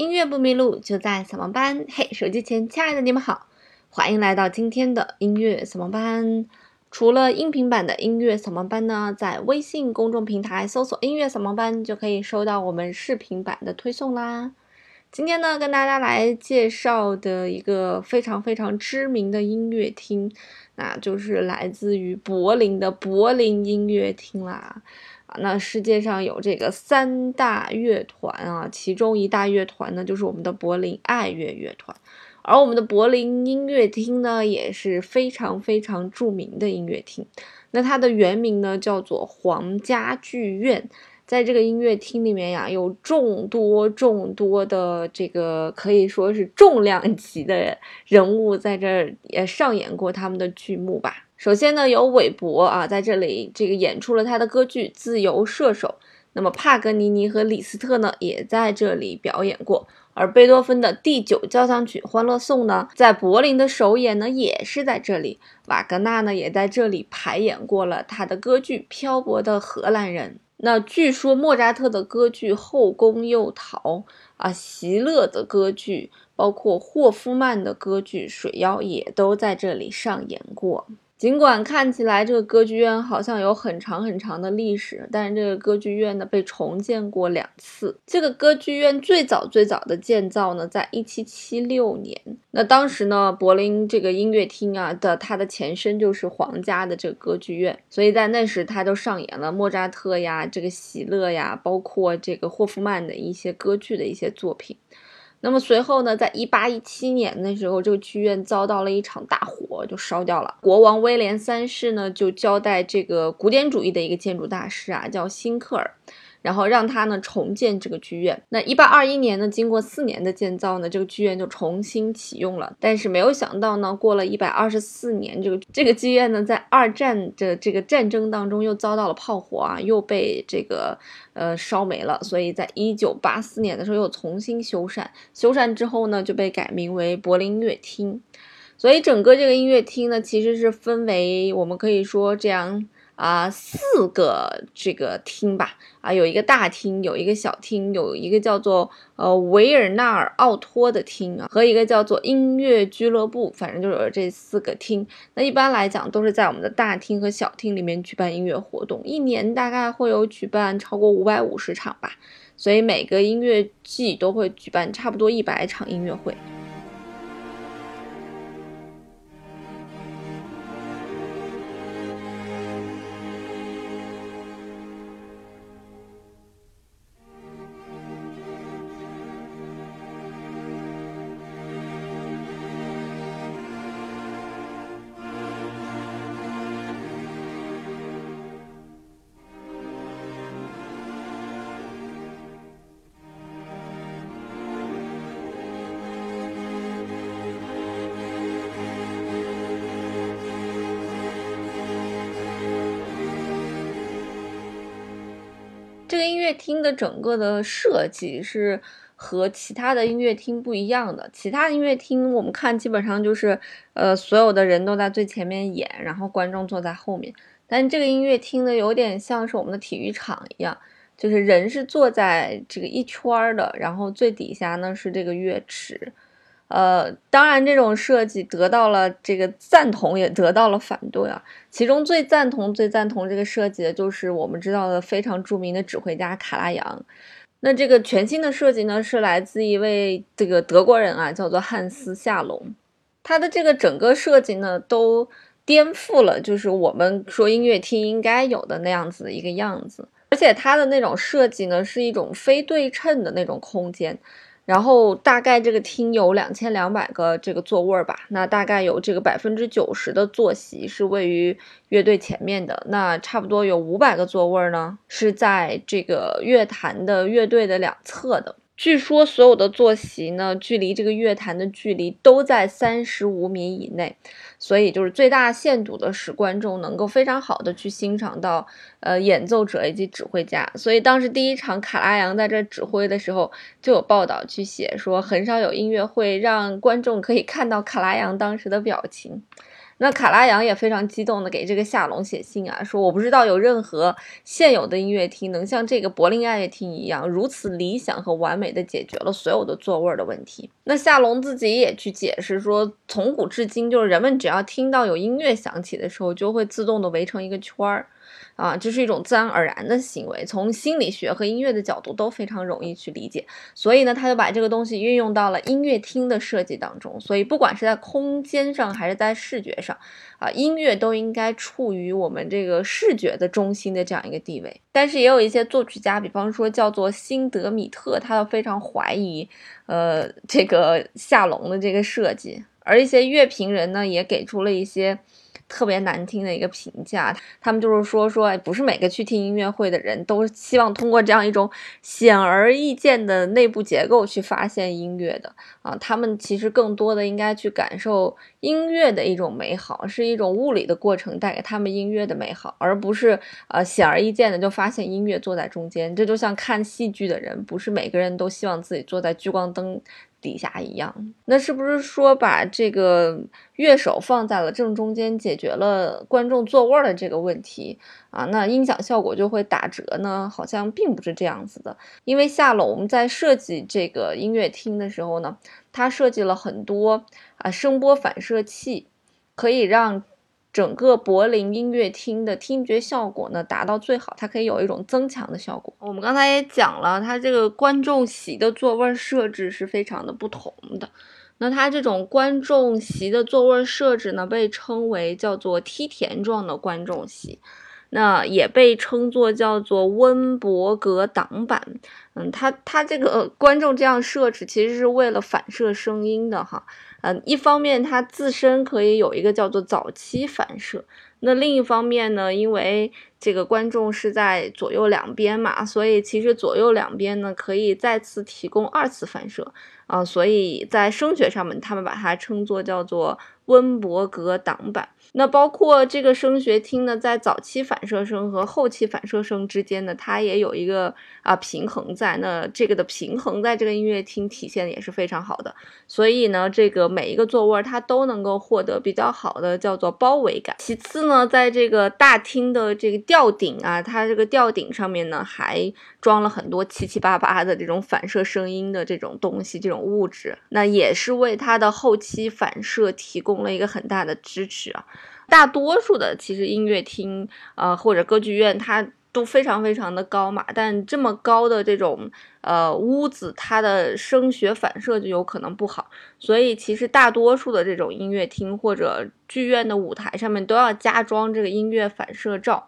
音乐不迷路，就在扫盲班。嘿，手机前亲爱的你们好，欢迎来到今天的音乐扫盲班。除了音频版的音乐扫盲班呢，在微信公众平台搜索“音乐扫盲班”就可以收到我们视频版的推送啦。今天呢，跟大家来介绍的一个非常非常知名的音乐厅，那就是来自于柏林的柏林音乐厅啦。那世界上有这个三大乐团啊，其中一大乐团呢就是我们的柏林爱乐乐团，而我们的柏林音乐厅呢也是非常非常著名的音乐厅。那它的原名呢叫做皇家剧院，在这个音乐厅里面呀，有众多众多的这个可以说是重量级的人物在这儿也上演过他们的剧目吧。首先呢，有韦伯啊，在这里这个演出了他的歌剧《自由射手》。那么帕格尼尼和李斯特呢，也在这里表演过。而贝多芬的第九交响曲《欢乐颂》呢，在柏林的首演呢，也是在这里。瓦格纳呢，也在这里排演过了他的歌剧《漂泊的荷兰人》。那据说莫扎特的歌剧《后宫诱逃》啊，席勒的歌剧，包括霍夫曼的歌剧《水妖》，也都在这里上演过。尽管看起来这个歌剧院好像有很长很长的历史，但是这个歌剧院呢被重建过两次。这个歌剧院最早最早的建造呢，在一七七六年。那当时呢，柏林这个音乐厅啊的它的前身就是皇家的这个歌剧院，所以在那时它就上演了莫扎特呀、这个席勒呀，包括这个霍夫曼的一些歌剧的一些作品。那么随后呢，在一八一七年的时候，这个剧院遭到了一场大火，就烧掉了。国王威廉三世呢，就交代这个古典主义的一个建筑大师啊，叫辛克尔。然后让他呢重建这个剧院。那一八二一年呢，经过四年的建造呢，这个剧院就重新启用了。但是没有想到呢，过了一百二十四年，这个这个剧院呢，在二战的这个战争当中又遭到了炮火啊，又被这个呃烧没了。所以在一九八四年的时候又重新修缮，修缮之后呢，就被改名为柏林音乐厅。所以整个这个音乐厅呢，其实是分为我们可以说这样。啊，四个这个厅吧，啊，有一个大厅，有一个小厅，有一个叫做呃维尔纳尔奥托的厅啊，和一个叫做音乐俱乐部，反正就是这四个厅。那一般来讲，都是在我们的大厅和小厅里面举办音乐活动，一年大概会有举办超过五百五十场吧，所以每个音乐季都会举办差不多一百场音乐会。厅的整个的设计是和其他的音乐厅不一样的。其他音乐厅我们看基本上就是，呃，所有的人都在最前面演，然后观众坐在后面。但这个音乐厅呢，有点像是我们的体育场一样，就是人是坐在这个一圈的，然后最底下呢是这个乐池。呃，当然，这种设计得到了这个赞同，也得到了反对啊。其中最赞同、最赞同这个设计的，就是我们知道的非常著名的指挥家卡拉扬。那这个全新的设计呢，是来自一位这个德国人啊，叫做汉斯夏隆。他的这个整个设计呢，都颠覆了就是我们说音乐厅应该有的那样子的一个样子。而且他的那种设计呢，是一种非对称的那种空间。然后大概这个厅有两千两百个这个座位儿吧，那大概有这个百分之九十的坐席是位于乐队前面的，那差不多有五百个座位呢是在这个乐坛的乐队的两侧的。据说所有的坐席呢，距离这个乐坛的距离都在三十五米以内，所以就是最大限度的使观众能够非常好的去欣赏到呃演奏者以及指挥家。所以当时第一场卡拉扬在这指挥的时候，就有报道去写说，很少有音乐会让观众可以看到卡拉扬当时的表情。那卡拉扬也非常激动的给这个夏龙写信啊，说我不知道有任何现有的音乐厅能像这个柏林爱乐厅一样如此理想和完美的解决了所有的座位儿的问题。那夏龙自己也去解释说，从古至今，就是人们只要听到有音乐响起的时候，就会自动的围成一个圈儿。啊，这是一种自然而然的行为，从心理学和音乐的角度都非常容易去理解。所以呢，他就把这个东西运用到了音乐厅的设计当中。所以，不管是在空间上还是在视觉上，啊，音乐都应该处于我们这个视觉的中心的这样一个地位。但是，也有一些作曲家，比方说叫做辛德米特，他非常怀疑，呃，这个夏隆的这个设计。而一些乐评人呢，也给出了一些。特别难听的一个评价，他们就是说说，不是每个去听音乐会的人都希望通过这样一种显而易见的内部结构去发现音乐的啊，他们其实更多的应该去感受音乐的一种美好，是一种物理的过程带给他们音乐的美好，而不是呃显而易见的就发现音乐坐在中间。这就像看戏剧的人，不是每个人都希望自己坐在聚光灯。底下一样，那是不是说把这个乐手放在了正中间，解决了观众座位的这个问题啊？那音响效果就会打折呢？好像并不是这样子的，因为夏龙在设计这个音乐厅的时候呢，他设计了很多啊声波反射器，可以让。整个柏林音乐厅的听觉效果呢达到最好，它可以有一种增强的效果。我们刚才也讲了，它这个观众席的座位设置是非常的不同的。那它这种观众席的座位设置呢，被称为叫做梯田状的观众席。那也被称作叫做温伯格挡板，嗯，它它这个观众这样设置其实是为了反射声音的哈，嗯，一方面它自身可以有一个叫做早期反射，那另一方面呢，因为这个观众是在左右两边嘛，所以其实左右两边呢可以再次提供二次反射。啊，所以在声学上面他们把它称作叫做温伯格挡板。那包括这个声学厅呢，在早期反射声和后期反射声之间呢，它也有一个啊平衡在。那这个的平衡在这个音乐厅体现的也是非常好的。所以呢，这个每一个座位它都能够获得比较好的叫做包围感。其次呢，在这个大厅的这个吊顶啊，它这个吊顶上面呢还装了很多七七八八的这种反射声音的这种东西，这种物质，那也是为它的后期反射提供了一个很大的支持啊。大多数的其实音乐厅，呃或者歌剧院，它都非常非常的高嘛。但这么高的这种呃屋子，它的声学反射就有可能不好。所以其实大多数的这种音乐厅或者剧院的舞台上面都要加装这个音乐反射罩。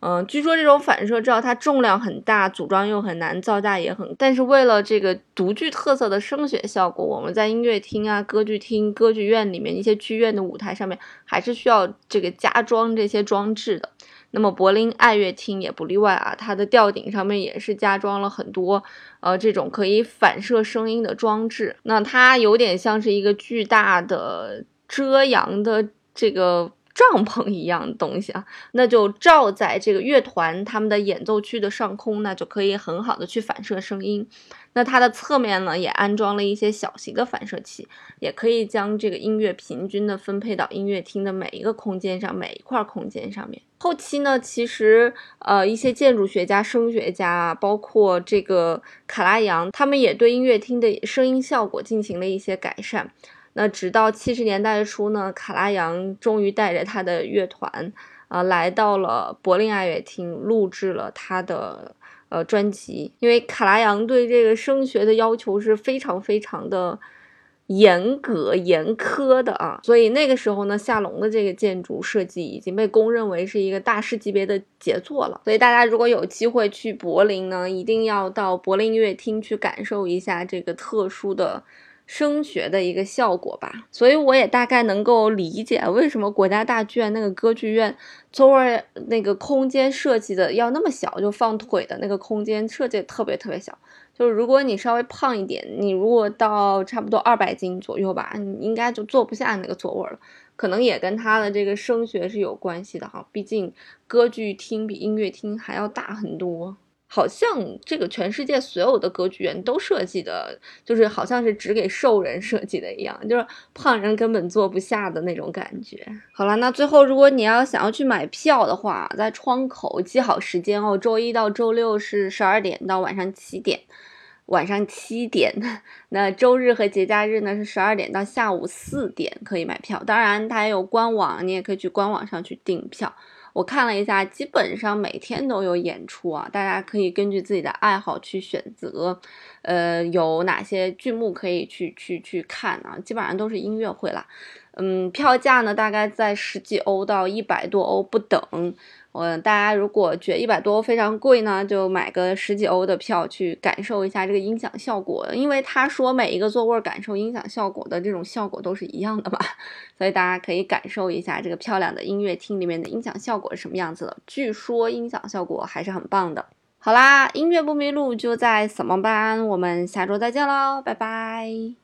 嗯，据说这种反射罩它重量很大，组装又很难，造价也很。但是为了这个独具特色的声学效果，我们在音乐厅啊、歌剧厅、歌剧院里面一些剧院的舞台上面还是需要这个加装这些装置的。那么柏林爱乐厅也不例外啊，它的吊顶上面也是加装了很多呃这种可以反射声音的装置。那它有点像是一个巨大的遮阳的这个。帐篷一样的东西啊，那就罩在这个乐团他们的演奏区的上空，那就可以很好的去反射声音。那它的侧面呢，也安装了一些小型的反射器，也可以将这个音乐平均的分配到音乐厅的每一个空间上，每一块空间上面。后期呢，其实呃一些建筑学家、声学家，包括这个卡拉扬，他们也对音乐厅的声音效果进行了一些改善。那直到七十年代初呢，卡拉扬终于带着他的乐团啊来到了柏林爱乐厅，录制了他的呃专辑。因为卡拉扬对这个声学的要求是非常非常的严格严苛的啊，所以那个时候呢，夏隆的这个建筑设计已经被公认为是一个大师级别的杰作了。所以大家如果有机会去柏林呢，一定要到柏林音乐厅去感受一下这个特殊的。声学的一个效果吧，所以我也大概能够理解为什么国家大剧院那个歌剧院座位那个空间设计的要那么小，就放腿的那个空间设计特别特别小。就是如果你稍微胖一点，你如果到差不多二百斤左右吧，你应该就坐不下那个座位了。可能也跟它的这个声学是有关系的哈，毕竟歌剧厅比音乐厅还要大很多。好像这个全世界所有的歌剧院都设计的，就是好像是只给瘦人设计的一样，就是胖人根本坐不下的那种感觉。好了，那最后如果你要想要去买票的话，在窗口记好时间哦，周一到周六是十二点到晚上七点，晚上七点。那周日和节假日呢是十二点到下午四点可以买票，当然它也有官网，你也可以去官网上去订票。我看了一下，基本上每天都有演出啊，大家可以根据自己的爱好去选择，呃，有哪些剧目可以去去去看啊？基本上都是音乐会啦，嗯，票价呢大概在十几欧到一百多欧不等。嗯，大家如果觉得一百多非常贵呢，就买个十几欧的票去感受一下这个音响效果。因为他说每一个座位感受音响效果的这种效果都是一样的嘛，所以大家可以感受一下这个漂亮的音乐厅里面的音响效果是什么样子的。据说音响效果还是很棒的。好啦，音乐不迷路就在扫盲班，我们下周再见喽，拜拜。